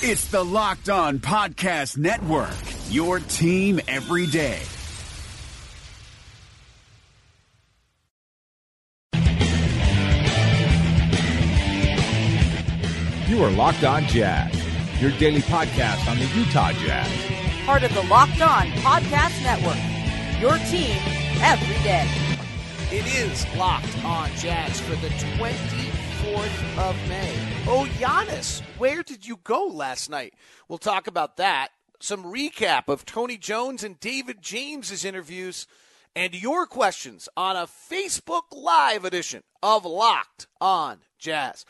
It's the Locked On Podcast Network, your team every day. You are Locked On Jazz, your daily podcast on the Utah Jazz. Part of the Locked On Podcast Network, your team every day. It is Locked On Jazz for the 24th of May. Oh, Giannis, where did you go last night? We'll talk about that. Some recap of Tony Jones and David James's interviews and your questions on a Facebook Live edition of Locked On Jazz.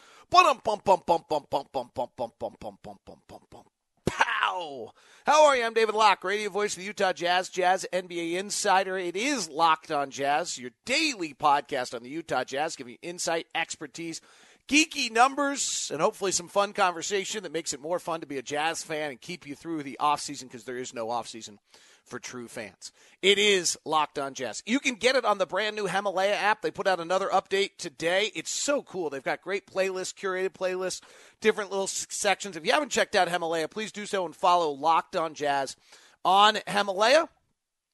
Pow! How are you? I'm David Locke, radio voice of the Utah Jazz, Jazz NBA insider. It is Locked on Jazz, your daily podcast on the Utah Jazz, giving you insight, expertise, geeky numbers, and hopefully some fun conversation that makes it more fun to be a Jazz fan and keep you through the offseason because there is no offseason for true fans. It is Locked On Jazz. You can get it on the brand new Himalaya app. They put out another update today. It's so cool. They've got great playlists, curated playlists, different little sections. If you haven't checked out Himalaya, please do so and follow Locked On Jazz on Himalaya.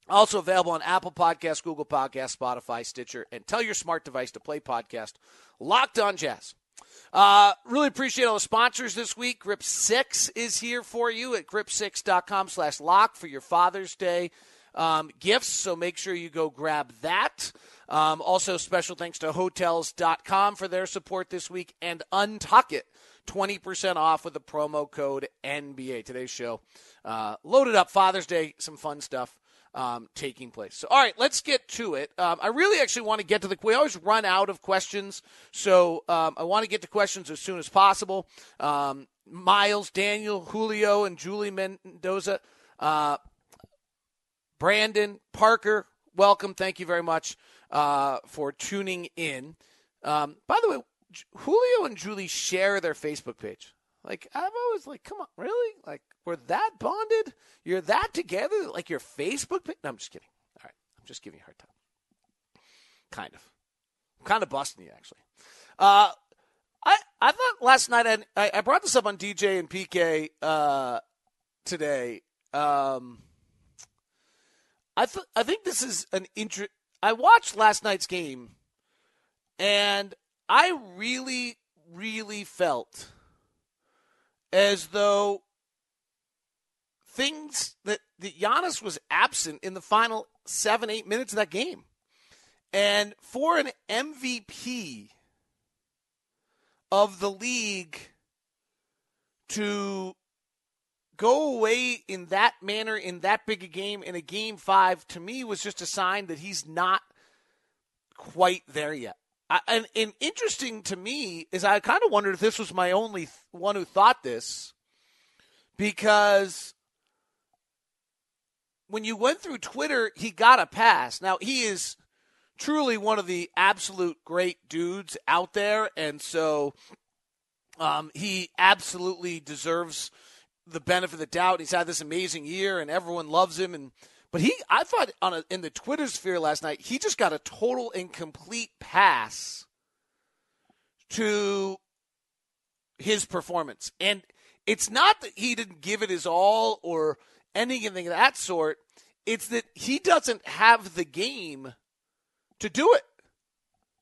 Also available on Apple Podcasts, Google Podcasts, Spotify, Stitcher, and tell your smart device to play podcast Locked On Jazz. Uh, really appreciate all the sponsors this week. Grip 6 is here for you at grip6.com slash lock for your Father's Day um, gifts. So make sure you go grab that. Um, also, special thanks to Hotels.com for their support this week and Untuck It. 20% off with the promo code NBA. Today's show uh, loaded up Father's Day, some fun stuff um, taking place. So, all right, let's get to it. Um, I really actually want to get to the. We always run out of questions, so um, I want to get to questions as soon as possible. Um, Miles, Daniel, Julio, and Julie Mendoza, uh, Brandon, Parker, welcome. Thank you very much uh, for tuning in. Um, by the way, Julio and Julie share their Facebook page. Like I've always like, come on, really? Like we're that bonded? You're that together? Like your Facebook page? No, I'm just kidding. All right, I'm just giving you a hard time. Kind of. I'm kind of busting you actually. Uh, I I thought last night I I brought this up on DJ and PK uh, today. Um, I th- I think this is an interest. I watched last night's game, and I really really felt as though things that, that Giannis was absent in the final seven, eight minutes of that game. And for an MVP of the league to go away in that manner in that big a game in a game five to me was just a sign that he's not quite there yet. I, and, and interesting to me is I kind of wondered if this was my only th- one who thought this because when you went through Twitter, he got a pass. Now, he is truly one of the absolute great dudes out there. And so um, he absolutely deserves the benefit of the doubt. He's had this amazing year and everyone loves him. And but he, I thought on a, in the Twitter sphere last night, he just got a total and complete pass to his performance. And it's not that he didn't give it his all or anything of that sort. It's that he doesn't have the game to do it.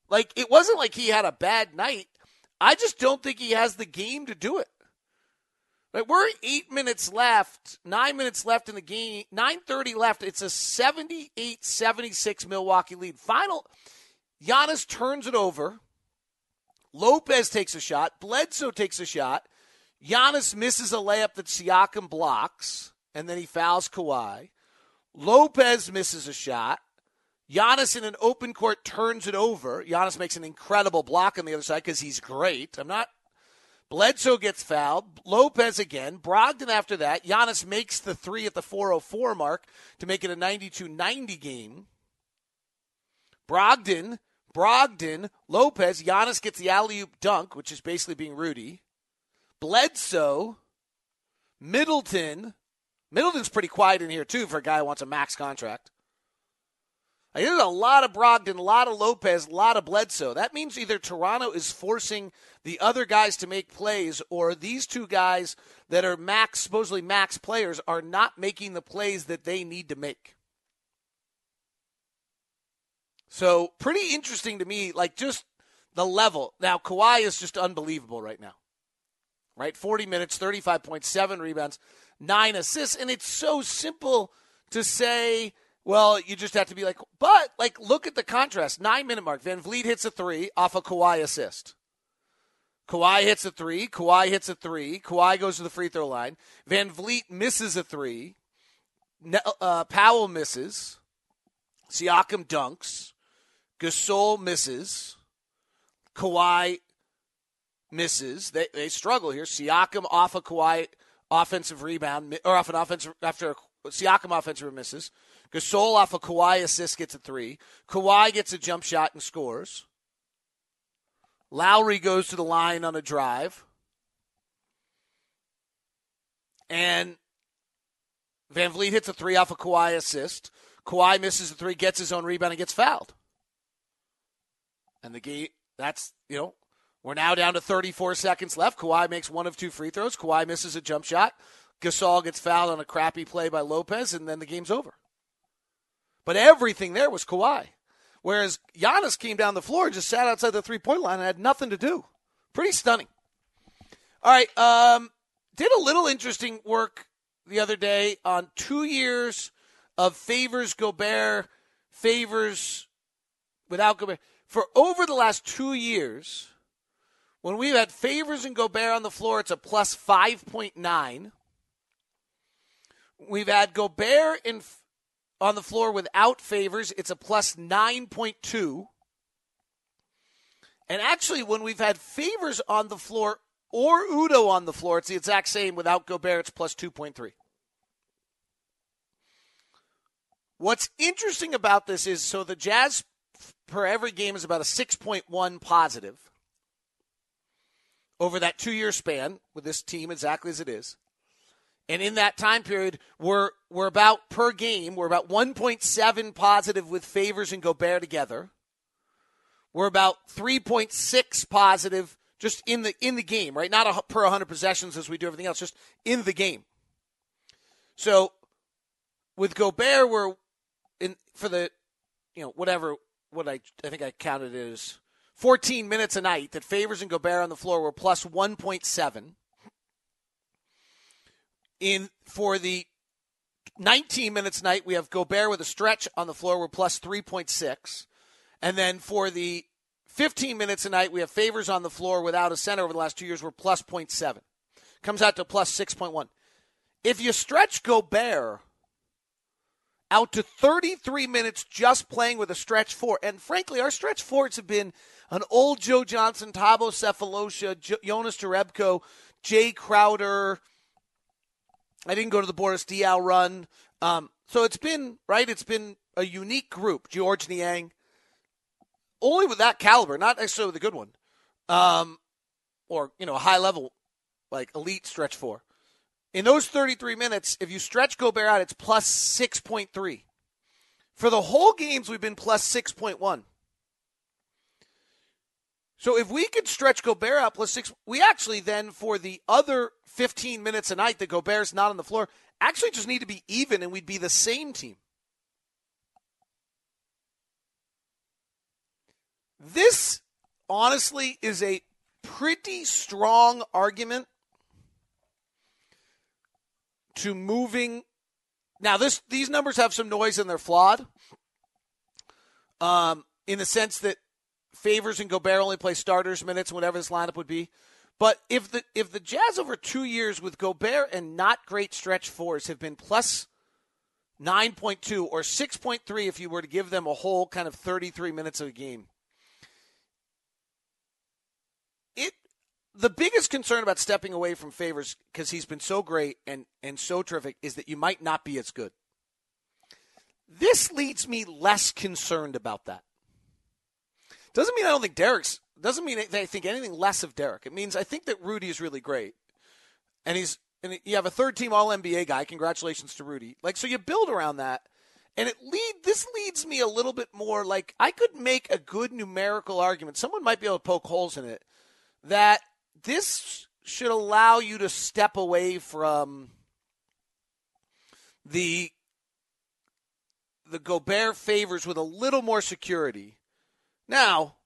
Like, it wasn't like he had a bad night. I just don't think he has the game to do it. Right, we're eight minutes left, nine minutes left in the game, 9.30 left. It's a 78 76 Milwaukee lead. Final, Giannis turns it over. Lopez takes a shot. Bledsoe takes a shot. Giannis misses a layup that Siakam blocks, and then he fouls Kawhi. Lopez misses a shot. Giannis in an open court turns it over. Giannis makes an incredible block on the other side because he's great. I'm not Bledsoe gets fouled. Lopez again. Brogdon after that. Giannis makes the three at the 404 mark to make it a 92 90 game. Brogdon, Brogdon, Lopez. Giannis gets the alley oop dunk, which is basically being Rudy. Bledsoe, Middleton. Middleton's pretty quiet in here, too, for a guy who wants a max contract. Like, there's a lot of Brogdon, a lot of Lopez, a lot of Bledsoe. That means either Toronto is forcing the other guys to make plays, or these two guys that are max, supposedly max players, are not making the plays that they need to make. So, pretty interesting to me, like just the level. Now, Kawhi is just unbelievable right now. Right? 40 minutes, 35.7 rebounds, nine assists. And it's so simple to say, well, you just have to be like, but like, look at the contrast. Nine minute mark. VanVleet hits a three off a Kawhi assist. Kawhi hits a three. Kawhi hits a three. Kawhi goes to the free throw line. VanVleet misses a three. Uh, Powell misses. Siakam dunks. Gasol misses. Kawhi misses. They, they struggle here. Siakam off a Kawhi offensive rebound, or off an offensive, after Siakam offensive misses. Gasol off a Kawhi assist gets a three. Kawhi gets a jump shot and scores. Lowry goes to the line on a drive. And VanVleet hits a three off a Kawhi assist. Kawhi misses a three, gets his own rebound, and gets fouled. And the game, that's, you know, we're now down to 34 seconds left. Kawhi makes one of two free throws. Kawhi misses a jump shot. Gasol gets fouled on a crappy play by Lopez, and then the game's over. But everything there was Kawhi. Whereas Giannis came down the floor just sat outside the three point line and had nothing to do. Pretty stunning. All right. Um, did a little interesting work the other day on two years of favors Gobert, favors without Gobert. For over the last two years, when we've had favors and Gobert on the floor, it's a plus 5.9. We've had Gobert in on the floor without favors, it's a plus 9.2. And actually, when we've had favors on the floor or Udoh on the floor, it's the exact same. Without Gobert, it's plus 2.3. What's interesting about this is so the Jazz per every game is about a 6.1 positive over that two year span with this team exactly as it is. And in that time period, we're, we're about per game, we're about 1.7 positive with Favors and Gobert together. We're about 3.6 positive just in the in the game, right? Not a, per 100 possessions as we do everything else, just in the game. So with Gobert, we're in for the you know whatever what I I think I counted it as 14 minutes a night that Favors and Gobert on the floor were plus 1.7 in for the 19 minutes night, we have Gobert with a stretch on the floor. We're plus 3.6. And then for the 15 minutes a night, we have favors on the floor without a center over the last two years. We're plus 0.7. Comes out to plus 6.1. If you stretch Gobert out to 33 minutes just playing with a stretch four, and frankly, our stretch fours have been an old Joe Johnson, Thabo Sefolosha, Jonas Jerebko, Jae Crowder, I didn't go to the Boris Diaw run. Um, so it's been, right, it's been a unique group. George Niang, only with that caliber, not necessarily the good one, um, or, you know, a high level, like elite stretch four. In those 33 minutes, if you stretch Gobert out, it's plus 6.3. For the whole games, we've been plus 6.1. So if we could stretch Gobert out plus six, we actually then, for the other 15 minutes a night that Gobert's not on the floor actually just need to be even and we'd be the same team. This honestly is a pretty strong argument to moving now this these numbers have some noise and they're flawed um, in the sense that favors and Gobert only play starters minutes whatever this lineup would be but if the if the Jazz over two years with Gobert and not great stretch fours have been plus nine point two or six point three if you were to give them a whole kind of thirty three minutes of a game, it the biggest concern about stepping away from favors because he's been so great and and so terrific is that you might not be as good. This leads me less concerned about that. Doesn't mean I don't think Derek's doesn't mean I think anything less of Derek. It means I think that Rudy is really great, and he's and you have a third team All NBA guy. Congratulations to Rudy. Like so, you build around that, And it lead this leads me a little bit more like I could make a good numerical argument. Someone might be able to poke holes in it that this should allow you to step away from the the Gobert favors with a little more security. Now,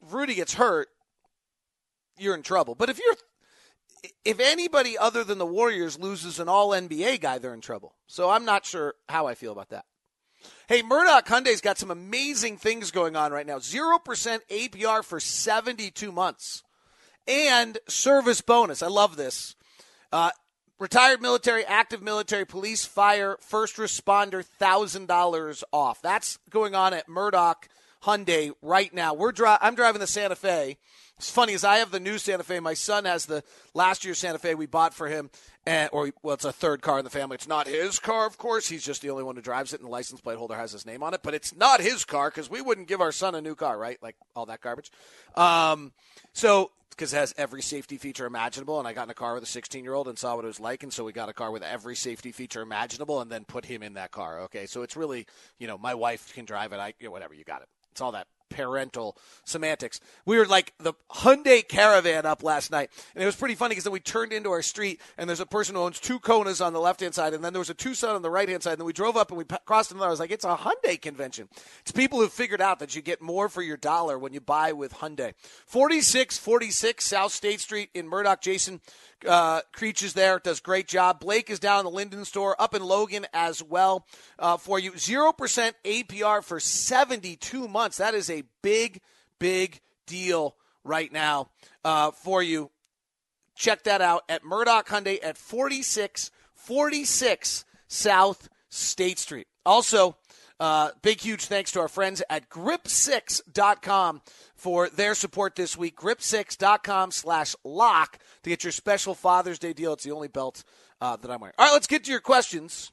Rudy gets hurt, you're in trouble. But if you're if anybody other than the Warriors loses an all NBA guy, they're in trouble. So I'm not sure how I feel about that. Hey, Murdock Hyundai's got some amazing things going on right now. 0% APR for 72 months. And service bonus. I love this. Uh, retired military, active military, police, fire, first responder, $1,000 off. That's going on at Murdock Hyundai right now. We're dri- I'm driving the Santa Fe. It's funny as I have the new Santa Fe. My son has the last year's Santa Fe we bought for him, and or well, it's a third car in the family. It's not his car, of course. He's just the only one who drives it, and the license plate holder has his name on it. But it's not his car because we wouldn't give our son a new car, right? Like all that garbage. Um, so because it has every safety feature imaginable. And I got in a car with a 16 year old and saw what it was like. And so we got a car with every safety feature imaginable and then put him in that car. Okay. So it's really, you know, my wife can drive it. I, you know, whatever, you got it. It's all that parental semantics. We were like the Hyundai Caravan up last night, and it was pretty funny because then we turned into our street, and there's a person who owns two Konas on the left hand side, and then there was a Tucson on the right hand side. And then we drove up and we crossed another. I was like, it's a Hyundai convention. It's people who figured out that you get more for your dollar when you buy with Hyundai. 4646 South State Street in Murdock. Jason uh, Creech is there, does great job. Blake is down in the Lindon store, up in Logan as well uh, for you. 0% APR for 72 months. That is a big, big deal right now uh, for you. Check that out at Murdock Hyundai at 4646 South State Street. Also, uh, big, huge thanks to our friends at grip6.com for their support this week. Grip6.com slash lock to get your special Father's Day deal. It's the only belt uh, that I'm wearing. All right, let's get to your questions.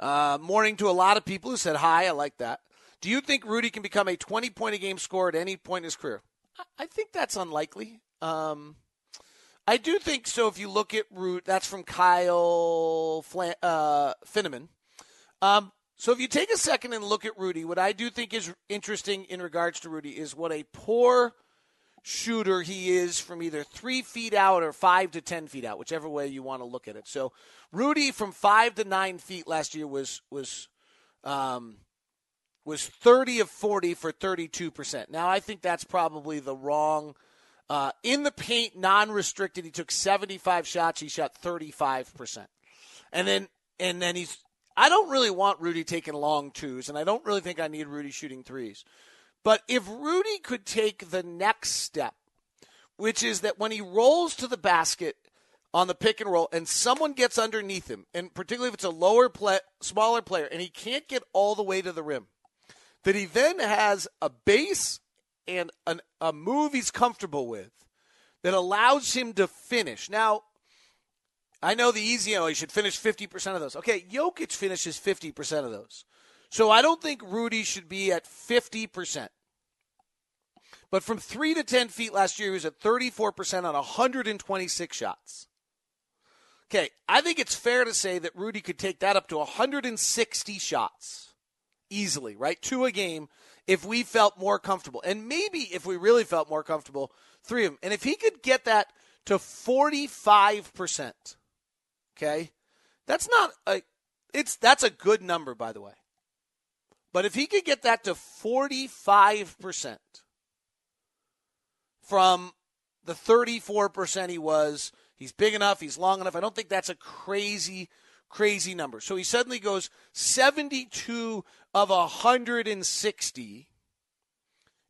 Uh, morning to a lot of people who said hi. I like that. Do you think Rudy can become a 20 point a game scorer at any point in his career? I think that's unlikely. Um, I do think so. If you look at Root, that's from Kyle Flan- uh, Finneman. Um, so if you take a second and look at Rudy, what I do think is interesting in regards to Rudy is what a poor shooter he is from either three feet out or five to ten feet out, whichever way you want to look at it. So Rudy from five to nine feet last year was was um, was thirty of forty for thirty two percent. Now I think that's probably the wrong. Uh, in the paint, non-restricted, he took 75 shots. He shot 35 percent, and then and then he's. I don't really want Rudy taking long twos, and I don't really think I need Rudy shooting threes. But if Rudy could take the next step, which is that when he rolls to the basket on the pick and roll and someone gets underneath him, and particularly if it's a lower play, smaller player, and he can't get all the way to the rim, that he then has a base and an, a move he's comfortable with that allows him to finish. Now, I know the easy, you he should finish 50% of those. Okay, Jokic finishes 50% of those. So I don't think Rudy should be at 50%. But from 3 to 10 feet last year, he was at 34% on 126 shots. Okay, I think it's fair to say that Rudy could take that up to 160 shots easily, right? Two a game if we felt more comfortable. And maybe if we really felt more comfortable, three of them. And if he could get that to 45%, okay? That's not a it's that's a good number by the way. But if he could get that to 45% from the 34% he was, he's big enough, he's long enough. I don't think that's a crazy crazy number. So he suddenly goes 72 of 160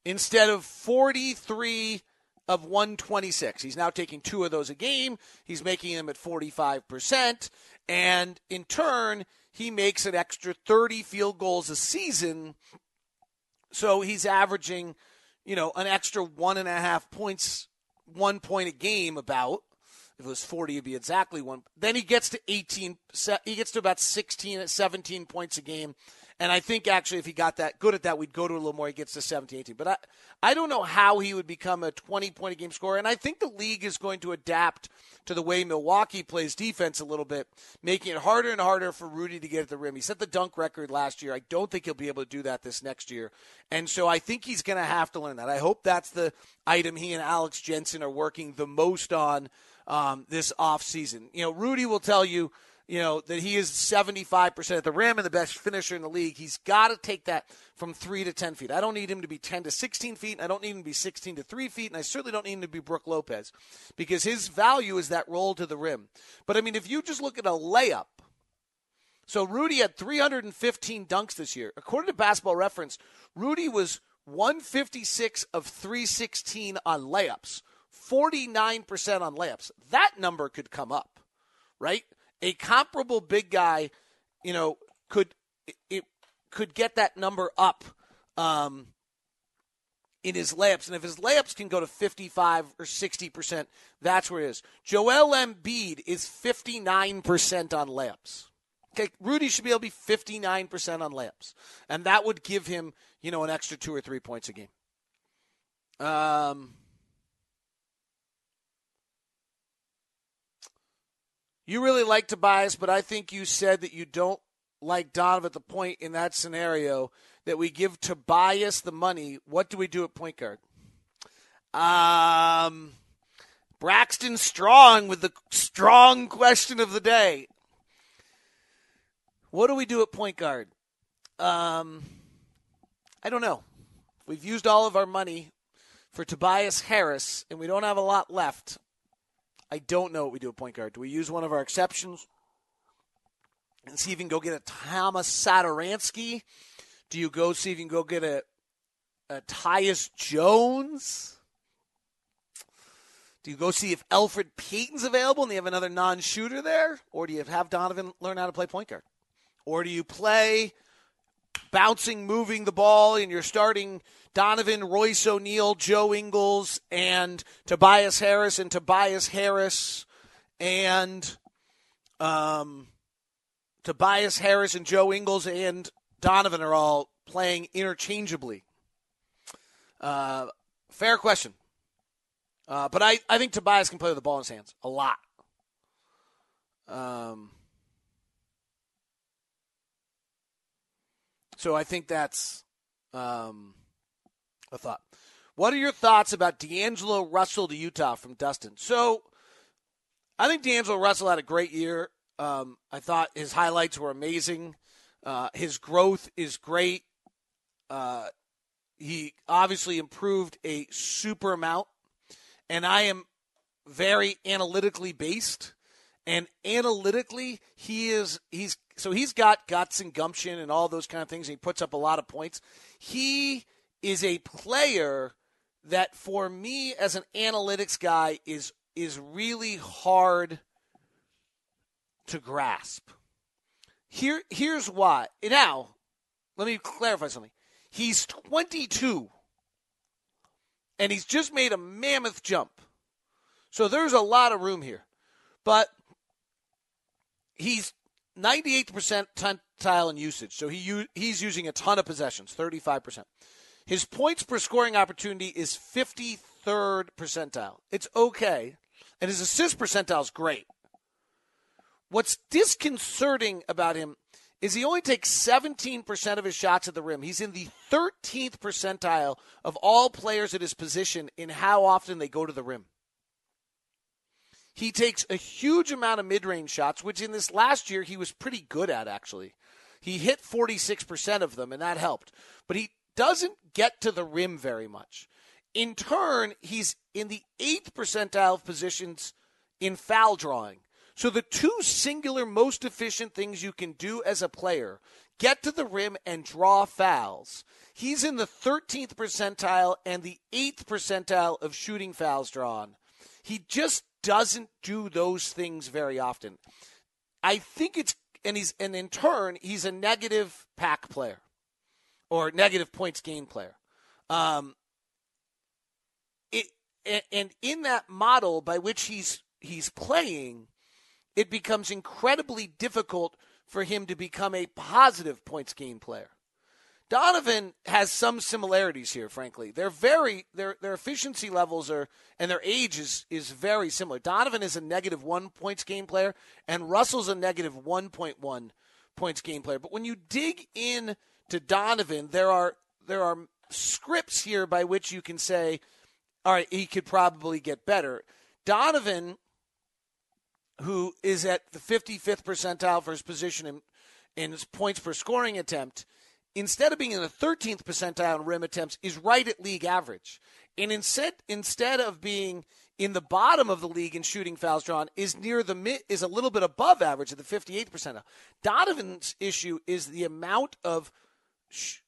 instead of 43 of 126. He's now taking two of those a game. He's making them at 45%. And in turn, he makes an extra 30 field goals a season. So he's averaging, you know, an extra one and a half points, one point a game about. If it was 40, it'd be exactly one. Then he gets to 18, he gets to about 16, 17 points a game. And I think actually, if he got that good at that, we'd go to a little more. He gets to 17, 18. But I, I don't know how he would become a 20 point a game scorer. And I think the league is going to adapt to the way Milwaukee plays defense a little bit, making it harder and harder for Rudy to get at the rim. He set the dunk record last year. I don't think he'll be able to do that this next year. And so I think he's going to have to learn that. I hope that's the item he and Alex Jensen are working the most on um, this offseason. You know, Rudy will tell you you know, that he is 75% at the rim and the best finisher in the league. He's got to take that from 3 to 10 feet. I don't need him to be 10 to 16 feet, I don't need him to be 16 to 3 feet, and I certainly don't need him to be Brook Lopez because his value is that roll to the rim. But, I mean, if you just look at a layup, so Rudy had 315 dunks this year. According to Basketball Reference, Rudy was 156 of 316 on layups, 49% on layups. That number could come up, right? A comparable big guy, you know, could it could get that number up um, in his layups, and if his layups can go to fifty-five or sixty percent, that's where it is. Joel Embiid is fifty-nine percent on layups. Okay, Rudy should be able to be fifty-nine percent on layups, and that would give him, you know, an extra two or three points a game. Um, You really like Tobias, but I think you said that you don't like Donovan at the point in that scenario that we give Tobias the money. What do we do at point guard? Um, Braxton Strong with the strong question of the day. What do we do at point guard? Um, I don't know. We've used all of our money for Tobias Harris, and we don't have a lot left. I don't know what we do at point guard. Do we use one of our exceptions and see if you can go get a Thomas Satoransky? Do you go see if you can go get a, a Tyus Jones? Do you go see if Elfrid Payton's available and they have another non-shooter there, or do you have Donovan learn how to play point guard, or do you play bouncing, moving the ball, and you're starting Donovan, Royce O'Neale, Joe Ingles, and Tobias Harris, and Tobias Harris, and um, Tobias Harris and Joe Ingles and Donovan are all playing interchangeably. Uh, fair question. Uh, but I, I think Tobias can play with the ball in his hands a lot. Um, So I think that's um, a thought. What are your thoughts about D'Angelo Russell to Utah from Dustin? So I think D'Angelo Russell had a great year. Um, I thought his highlights were amazing. Uh, his growth is great. Uh, he obviously improved a super amount, and I am very analytically based. And analytically, he is he's so he's got guts and gumption and all those kind of things. And he puts up a lot of points. He is a player that, for me as an analytics guy, is is really hard to grasp. Here, here's why. Now, let me clarify something. He's 22, and he's just made a mammoth jump. So there's a lot of room here. But he's 98 percentile in usage, so he he's using a ton of possessions, 35%. His points per scoring opportunity is 53rd percentile. It's okay, and his assist percentile is great. what's disconcerting about him is he only takes 17% of his shots at the rim. He's in the 13th percentile of all players at his position in how often they go to the rim. He takes a huge amount of mid range shots, which in this last year he was pretty good at, actually. He hit 46% of them, and that helped. But he doesn't get to the rim very much. In turn, he's in the eighth percentile of positions in foul drawing. So the two singular most efficient things you can do as a player get to the rim and draw fouls. He's in the 13th percentile and the 8th percentile of shooting fouls drawn. He just doesn't do those things very often. I think it's and he's and in turn he's a negative pack player or negative points gain player. Um, it and in that model by which he's he's playing, it becomes incredibly difficult for him to become a positive points gain player. Donovan has some similarities here, frankly. They're very their their efficiency levels are and their age is is very similar. Donovan is a negative one points game player, and Russell's a negative one point one points game player. But when you dig in to Donovan, there are there are scripts here by which you can say, all right, he could probably get better. Donovan who is at the 55th percentile for his position in, in his points per scoring attempt, instead of being in the 13th percentile in rim attempts, is right at league average. And instead, instead of being in the bottom of the league in shooting fouls drawn, is near the mid, is a little bit above average at the 58th percentile. Donovan's issue is the amount of sh-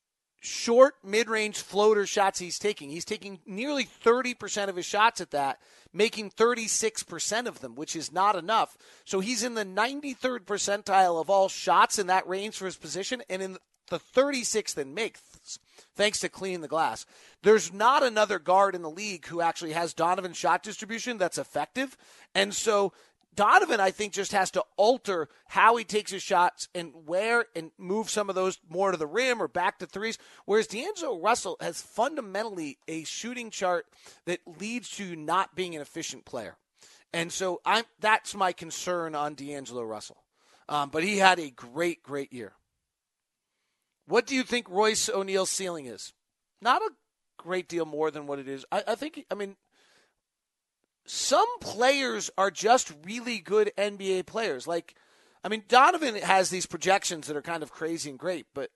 short mid-range floater shots he's taking. He's taking nearly 30% of his shots at that making 36% of them, which is not enough. So he's in the 93rd percentile of all shots in that range for his position and in the 36th in makes, thanks to cleaning the glass. There's not another guard in the league who actually has Donovan's shot distribution that's effective. And so Donovan, I think, just has to alter how he takes his shots and where and move some of those more to the rim or back to threes. Whereas D'Angelo Russell has fundamentally a shooting chart that leads to not being an efficient player. And so I'm that's my concern on D'Angelo Russell. Um, but he had a great, great year. What do you think Royce O'Neale's ceiling is? Not a great deal more than what it is. I, I think, I mean, some players are just really good NBA players. Like, I mean, Donovan has these projections that are kind of crazy and great, but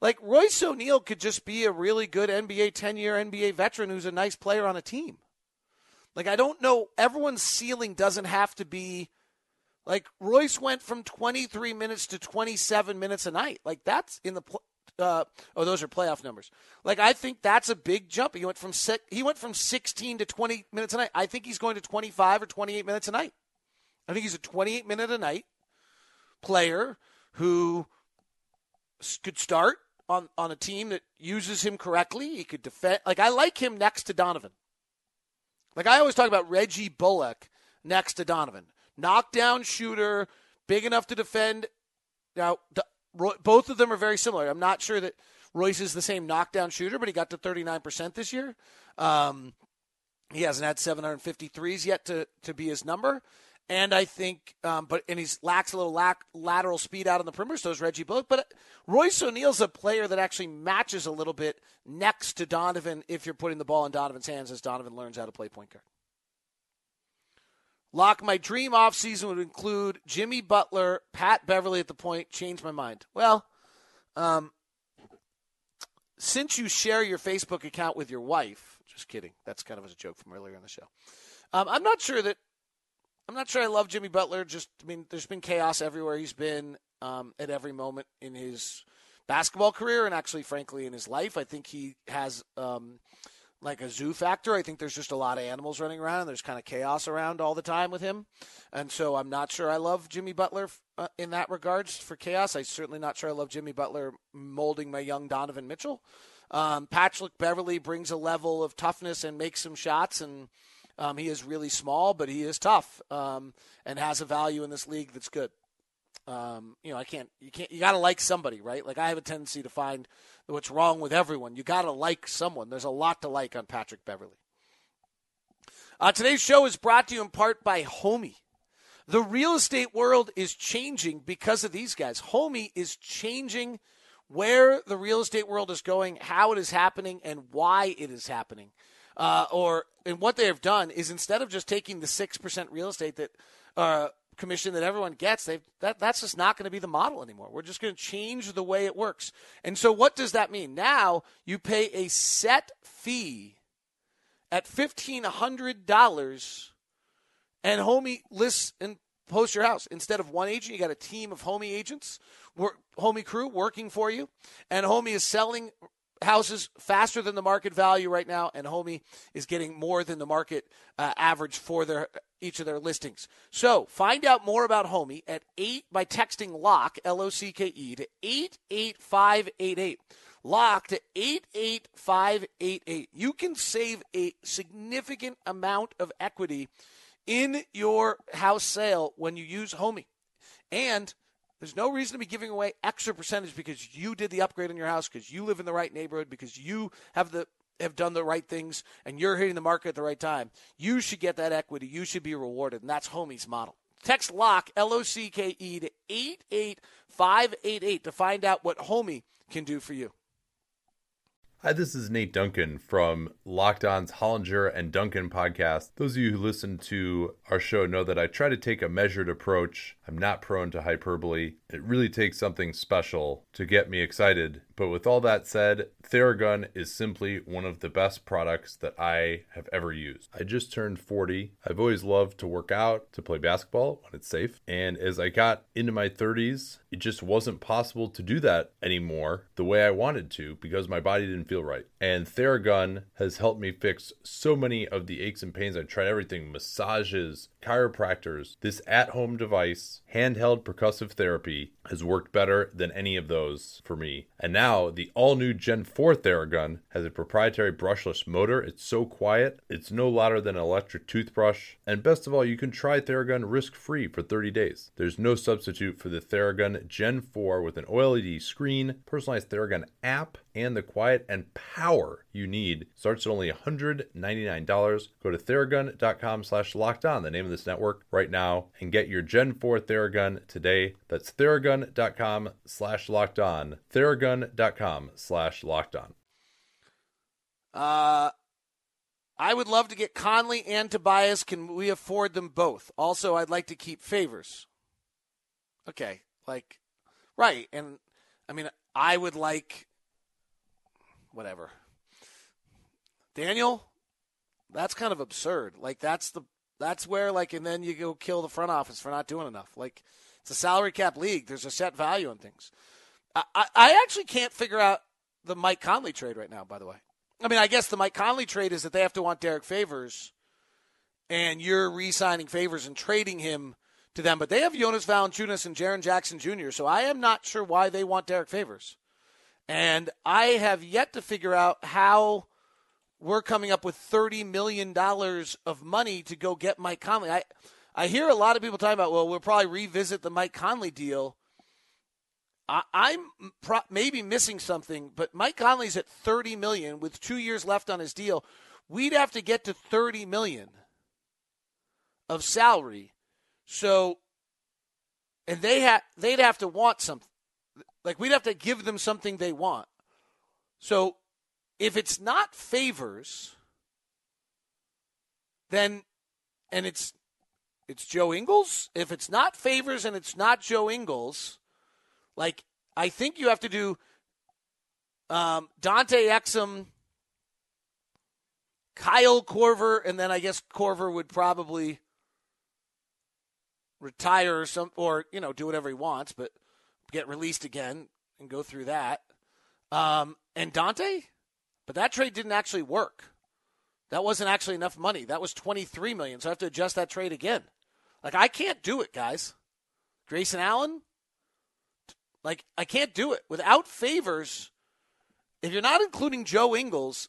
like Royce O'Neal could just be a really good NBA 10 year NBA veteran who's a nice player on a team. Like, I don't know, everyone's ceiling doesn't have to be like Royce went from 23 minutes to 27 minutes a night. Like, that's in the uh, oh, those are playoff numbers. Like I think that's a big jump. He went from he went from 16 to 20 minutes a night. I think he's going to 25 or 28 minutes a night. I think he's a 28 minute a night player who could start on on a team that uses him correctly. He could defend. Like I like him next to Donovan. Like I always talk about Reggie Bullock next to Donovan, knockdown shooter, big enough to defend. Now both of them are very similar. I'm not sure that Royce is the same knockdown shooter, but he got to 39% this year. Um, he hasn't had 753s yet to, to be his number. And I think, um, but and he's lacks a little lack, lateral speed out on the perimeter. So is Reggie Bullock. But Royce O'Neale's a player that actually matches a little bit next to Donovan if you're putting the ball in Donovan's hands as Donovan learns how to play point guard. Lock, my dream offseason would include Jimmy Butler, Pat Beverley at the point. Change my mind. Well, um, since you share your Facebook account with your wife, just kidding. That's kind of a joke from earlier in the show. Um, I'm not sure that. I'm not sure I love Jimmy Butler. Just, I mean, there's been chaos everywhere he's been um, at every moment in his basketball career and actually, frankly, in his life. I think he has um, like a zoo factor. I think there's just a lot of animals running around and there's kind of chaos around all the time with him. And so I'm not sure I love Jimmy Butler uh, in that regards for chaos. I'm certainly not sure I love Jimmy Butler molding my young Donovan Mitchell. Um, Patrick Beverley brings a level of toughness and makes some shots and um, he is really small, but he is tough um, and has a value in this league that's good. Um, you know, I can't, you can't, you got to like somebody, right? Like I have a tendency to find what's wrong with everyone. You got to like someone. There's a lot to like on Patrick Beverley. Uh, today's show is brought to you in part by Homie. The real estate world is changing because of these guys. Homie is changing where the real estate world is going, how it is happening, and why it is happening. Uh, or and what they have done is instead of just taking the six percent real estate that uh, commission that everyone gets, they that that's just not going to be the model anymore. We're just going to change the way it works. And so, what does that mean? Now you pay a set fee at fifteen hundred dollars, and Homie lists and posts your house. Instead of one agent, you got a team of Homie agents, work, Homie crew working for you, and Homie is selling houses faster than the market value right now, and Homie is getting more than the market uh, average for their each of their listings. So find out more about Homie at eight by texting lock L O C K E to eight eight five eight eight. Lock to 88588. You can save a significant amount of equity in your house sale when you use Homie. And there's no reason to be giving away extra percentage because you did the upgrade in your house, because you live in the right neighborhood, because you have the have done the right things and you're hitting the market at the right time. You should get that equity. You should be rewarded, and that's Homie's model. Text LOCK L O C K E to eight eight five eight eight to find out what Homie can do for you. Hi, this is Nate Duncan from Locked On's Hollinger and Duncan podcast. Those of you who listen to our show know that I try to take a measured approach. I'm not prone to hyperbole. It really takes something special to get me excited. But with all that said, Theragun is simply one of the best products that I have ever used. I just turned 40. I've always loved to work out, to play basketball when it's safe. And as I got into my 30s, it just wasn't possible to do that anymore the way I wanted to because my body didn't feel right. And Theragun has helped me fix so many of the aches and pains. I've tried everything massages, chiropractors. This at home device, handheld percussive therapy, has worked better than any of those for me. And now the all new Gen 4 Theragun has a proprietary brushless motor. It's so quiet, it's no louder than an electric toothbrush. And best of all, you can try Theragun risk free for 30 days. There's no substitute for the Theragun Gen 4 with an OLED screen, personalized Theragun app, and the quiet and power you need. Starts at only $199. Go to theragun.com slash locked on, the name of this network, right now, and get your Gen 4 Theragun today. That's theragun.com slash locked on. Theragun.com slash locked on. Uh, I would love to get Conley and Tobias. Can we afford them both? Also, I'd like to keep favors. Okay, like, right. And I mean, I would like whatever. Daniel, that's kind of absurd. Like that's the that's where like and then you go kill the front office for not doing enough. Like it's a salary cap league. There's a set value on things. I, I, I actually can't figure out the Mike Conley trade right now, by the way. I mean, I guess the Mike Conley trade is that they have to want Derek Favors, and you're re-signing Favors and trading him to them. But they have Jonas Valanciunas and Jaren Jackson Jr., so I am not sure why they want Derek Favors. And I have yet to figure out how we're coming up with $30 million of money to go get Mike Conley. I, I hear a lot of people talking about, well, we'll probably revisit the Mike Conley deal. I, am pro- maybe missing something, but Mike Conley's at 30 million with two years left on his deal. We'd have to get to 30 million of salary. So, and they ha- they'd have to want something. Like we'd have to give them something they want. So if it's not favors, then and it's it's Joe Ingles. If it's not favors and it's not Joe Ingles, like I think you have to do um, Dante Exum, Kyle Korver, and then I guess Korver would probably retire or some or you know do whatever he wants, but get released again and go through that. Um, and Dante, but that trade didn't actually work. That wasn't actually enough money. That was 23 million. So I have to adjust that trade again. Like I can't do it, guys. Grayson Allen, like I can't do it without favors. If you're not including Joe Ingles,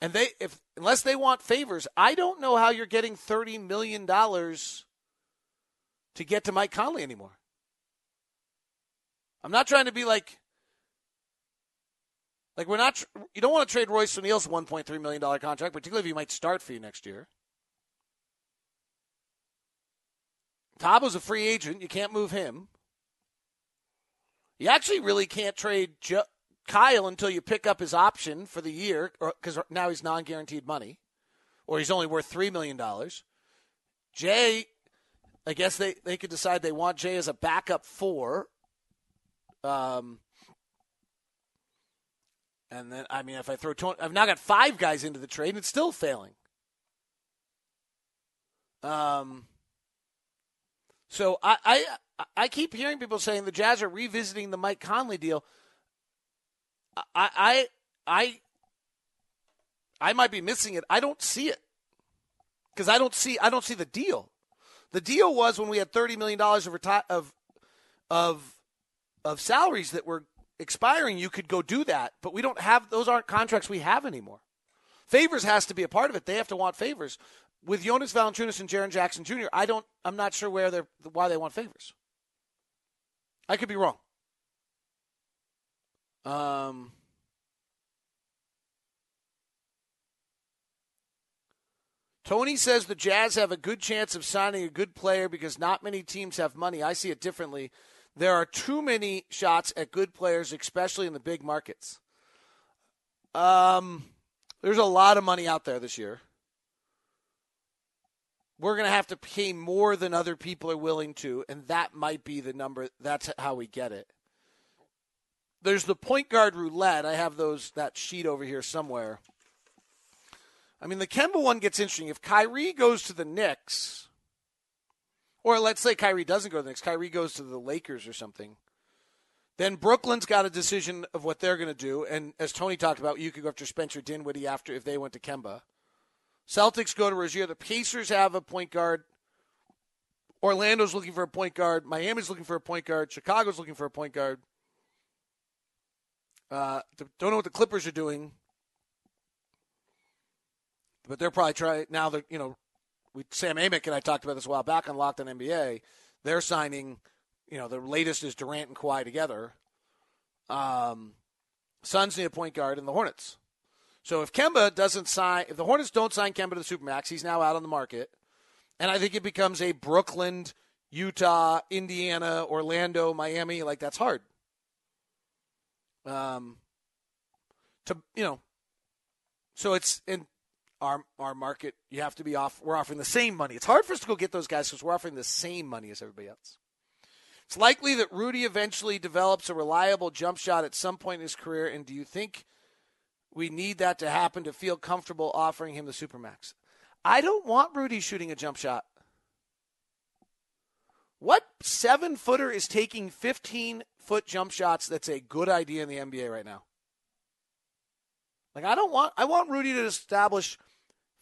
and they if unless they want favors, I don't know how you're getting 30 million dollars to get to Mike Conley anymore. I'm not trying to be like, like we're not. You don't want to trade Royce O'Neale's 1.3 million dollar contract, particularly if he might start for you next year. Thabo's a free agent. You can't move him. You actually really can't trade jo- Kyle until you pick up his option for the year, because now he's non-guaranteed money, or he's only worth three million dollars. Jae, I guess they they could decide they want Jae as a backup four. Um, and then I mean, if I throw, Tony, I've now got five guys into the trade, and it's still failing. Um. So I, I I keep hearing people saying the Jazz are revisiting the Mike Conley deal. I I I I might be missing it. I don't see it because I don't see I don't see the deal. The deal was when we had thirty million dollars of reti- of of of salaries that were expiring. You could go do that, but we don't have those. Aren't contracts we have anymore. Favors has to be a part of it. They have to want favors with Jonas Valanciunas and Jaren Jackson Jr., I don't. I'm not sure where they're why they want favors. I could be wrong. Um. Tony says the Jazz have a good chance of signing a good player because not many teams have money. I see it differently. There are too many shots at good players, especially in the big markets. Um, there's a lot of money out there this year we're going to have to pay more than other people are willing to, and that might be the number. That's how we get it. There's the point guard roulette. I have those that sheet over here somewhere. I mean, the Kemba one gets interesting. If Kyrie goes to the Knicks, or let's say Kyrie doesn't go to the Knicks, Kyrie goes to the Lakers or something, then Brooklyn's got a decision of what they're going to do. And as Tony talked about, you could go after Spencer Dinwiddie after if they went to Kemba. Celtics go to Rozier. The Pacers have a point guard. Orlando's looking for a point guard. Miami's looking for a point guard. Chicago's looking for a point guard. Uh, don't know what the Clippers are doing, but they're probably trying now. They're you know, we Sam Amick and I talked about this a while back on Locked On NBA. They're signing. You know, the latest is Durant and Kawhi together. Um, Suns need a point guard, and the Hornets. So if Kemba doesn't sign, if the Hornets don't sign Kemba to the Supermax, he's now out on the market. And I think it becomes a Brooklyn, Utah, Indiana, Orlando, Miami. Like that's hard. Um, to you know, so it's in our our market. You have to be off. We're offering the same money. It's hard for us to go get those guys because we're offering the same money as everybody else. It's likely that Rudy eventually develops a reliable jump shot at some point in his career. And do you think? We need that to happen to feel comfortable offering him the Supermax. I don't want Rudy shooting a jump shot. What seven footer is taking 15 foot jump shots that's a good idea in the NBA right now? Like, I don't want, I want Rudy to establish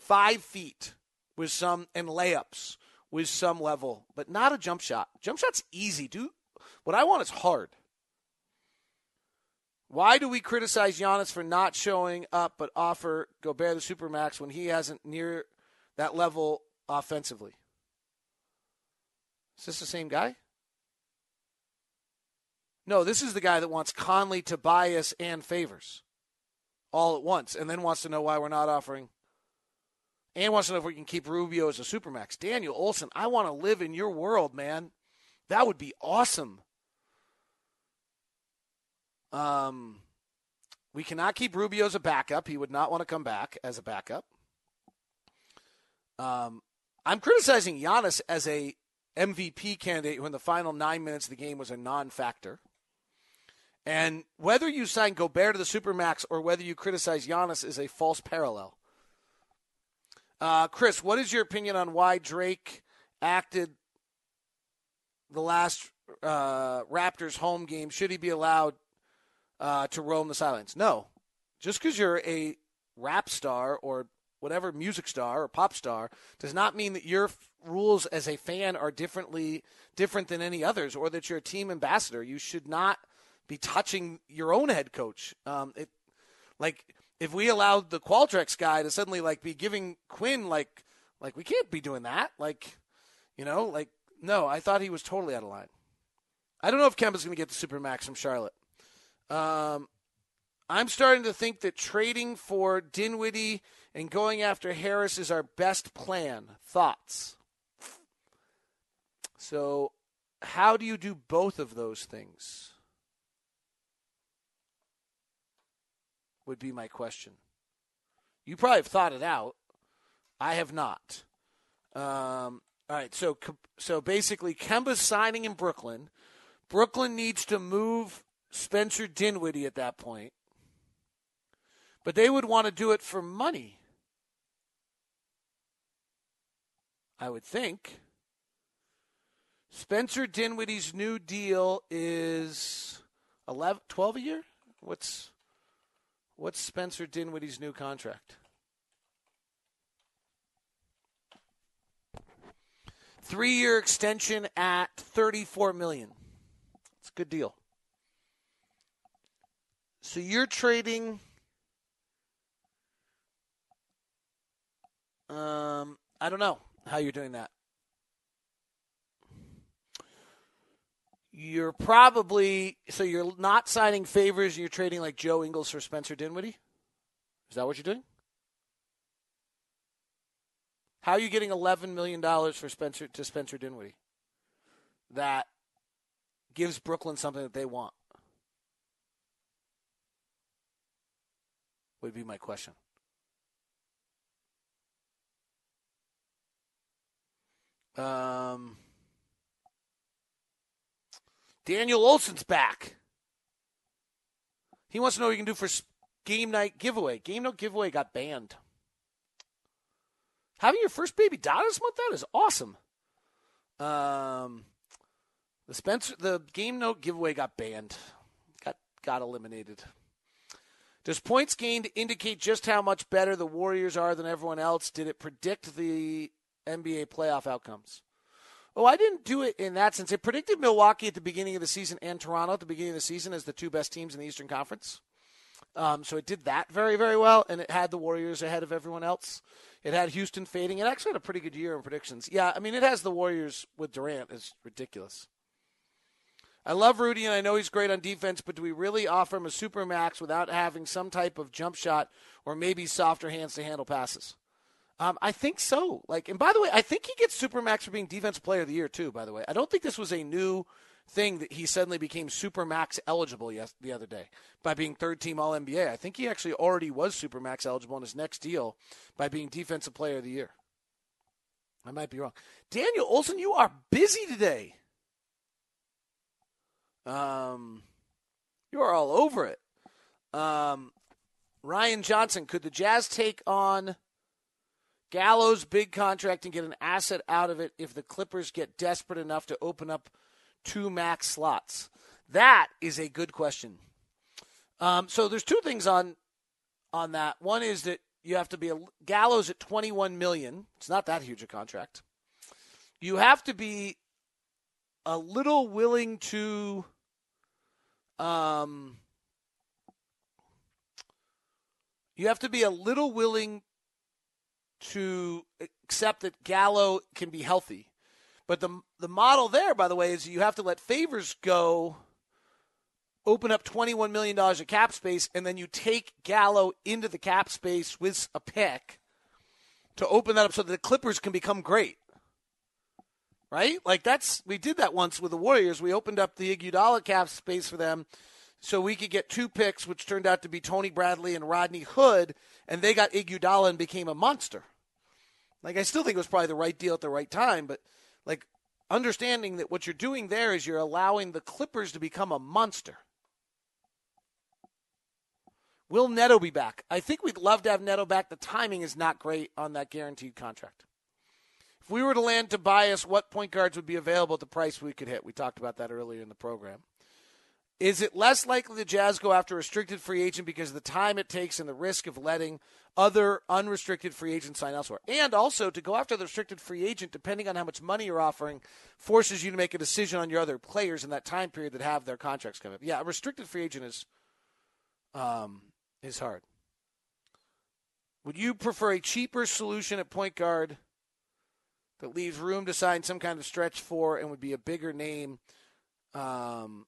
five feet with some, and layups with some level, but not a jump shot. Jump shot's easy, dude. What I want is hard. Why do we criticize Giannis for not showing up but offer Gobert the Supermax when he hasn't near that level offensively? Is this the same guy? No, this is the guy that wants Conley, Tobias, and Favors all at once, and then wants to know why we're not offering. And wants to know if we can keep Rubio as a supermax. Daniel Olson, I want to live in your world, man. That would be awesome. Um, we cannot keep Rubio as a backup. He would not want to come back as a backup. Um, I'm criticizing Giannis as a MVP candidate when the final nine minutes of the game was a non-factor. And whether you sign Gobert to the Supermax or whether you criticize Giannis is a false parallel. Uh, Chris, what is your opinion on why Drake acted the last uh, Raptors home game? Should he be allowed uh, to roam the sidelines. No, just because you're a rap star or whatever music star or pop star does not mean that your f- rules as a fan are differently different than any others, or that you're a team ambassador. You should not be touching your own head coach. Um, it like if we allowed the Qualtrics guy to suddenly like be giving Quin like like we can't be doing that. Like you know like no, I thought he was totally out of line. I don't know if Kemba's going to get the super max from Charlotte. Um, I'm starting to think that trading for Dinwiddie and going after Harris is our best plan. Thoughts? So, how do you do both of those things? Would be my question. You probably have thought it out. I have not. Um, all right, so so basically, Kemba's signing in Brooklyn. Brooklyn needs to move Spencer Dinwiddie at that point, but they would want to do it for money. I would think. Spencer Dinwiddie's new deal is 11, 12 a year. What's what's Spencer Dinwiddie's new contract? Three year extension at 34 million. It's a good deal. So you're trading um I don't know how you're doing that. You're probably so you're not signing favors and you're trading like Joe Ingles for Spencer Dinwiddie? Is that what you're doing? How are you getting eleven million dollars for Spencer to Spencer Dinwiddie? That gives Brooklyn something that they want. Would be my question. Um, Daniel Olson's back. He wants to know what you can do for game night giveaway. Game night giveaway got banned. Having your first baby daughter this month, that is awesome. Um, the Spencer, the game note giveaway got banned, got got eliminated. Does points gained indicate just how much better the Warriors are than everyone else? Did it predict the NBA playoff outcomes? Oh, I didn't do it in that sense. It predicted Milwaukee at the beginning of the season and Toronto at the beginning of the season as the two best teams in the Eastern Conference. Um, so it did that very, very well, and it had the Warriors ahead of everyone else. It had Houston fading. It actually had a pretty good year in predictions. Yeah, I mean, it has the Warriors with Durant. It's ridiculous. I love Rudy, and I know he's great on defense, but do we really offer him a super max without having some type of jump shot or maybe softer hands to handle passes? Um, I think so. Like, and by the way, I think he gets super max for being Defense player of the year too. By the way, I don't think this was a new thing that he suddenly became super max eligible yes, the other day by being third team All NBA. I think he actually already was super max eligible in his next deal by being defensive player of the year. I might be wrong. Daniel Olson, you are busy today. Um, you are all over it. Um, Ryan Johnson, could the Jazz take on Gallo's big contract and get an asset out of it if the Clippers get desperate enough to open up two max slots? That is a good question. Um, so there's two things on on that. One is that you have to be a Gallo's at 21 million. It's not that huge a contract. You have to be a little willing to um you have to be a little willing to accept that Gallo can be healthy. But the the model there, by the way, is you have to let favors go, open up twenty one million dollars of cap space, and then you take Gallo into the cap space with a pick to open that up so that the Clippers can become great. Right? Like that's we did that once with the Warriors. We opened up the Iguodala cap space for them so we could get two picks, which turned out to be Tony Bradley and Rodney Hood, and they got Iguodala and became a monster. Like I still think it was probably the right deal at the right time, but like understanding that what you're doing there is you're allowing the Clippers to become a monster. Will Neto be back? I think we'd love to have Neto back. The timing is not great on that guaranteed contract. If we were to land Tobias, what point guards would be available at the price we could hit? We talked about that earlier in the program. Is it less likely the Jazz go after a restricted free agent because of the time it takes and the risk of letting other unrestricted free agents sign elsewhere? And also to go after the restricted free agent, depending on how much money you're offering, forces you to make a decision on your other players in that time period that have their contracts coming up. Yeah, a restricted free agent is um, is hard. Would you prefer a cheaper solution at point guard that leaves room to sign some kind of stretch four and would be a bigger name? Um,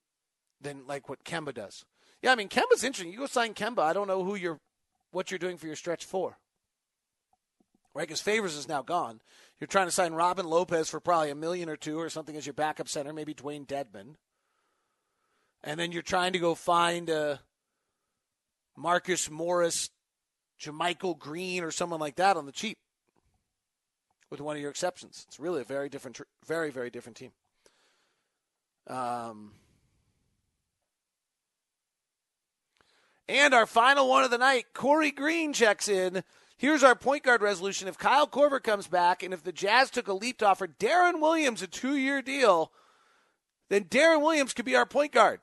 than like what Kemba does. Yeah, I mean Kemba's interesting. You go sign Kemba. I don't know who you're, what you're doing for your stretch four. Right, because Favors is now gone. You're trying to sign Robin Lopez for probably a million or two or something as your backup center, maybe Dewayne Dedmon. And then you're trying to go find a Marcus Morris, JaMychal Green, or someone like that on the cheap with one of your exceptions. It's really a very different, very, very different team. Um, and our final one of the night, Corey Green checks in. Here's our point guard resolution. If Kyle Korver comes back and if the Jazz took a leap to offer Deron Williams a two year deal, then Deron Williams could be our point guard.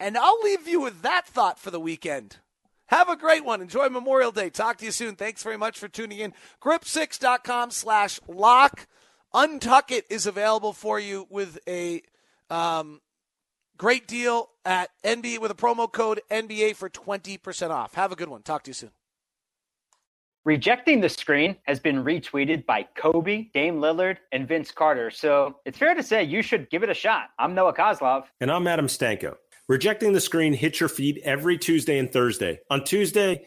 And I'll leave you with that thought for the weekend. Have a great one. Enjoy Memorial Day. Talk to you soon. Thanks very much for tuning in. Grip6.com slash lock. UNTUCKit is available for you with a um, great deal at NBA with a promo code NBA for 20% off. Have a good one. Talk to you soon. Rejecting the screen has been retweeted by Kobe, Dame Lillard, and Vince Carter. So it's fair to say you should give it a shot. I'm Noah Kozlov. And I'm Adam Stanko. Rejecting the Screen hits your feed every Tuesday and Thursday. On Tuesday,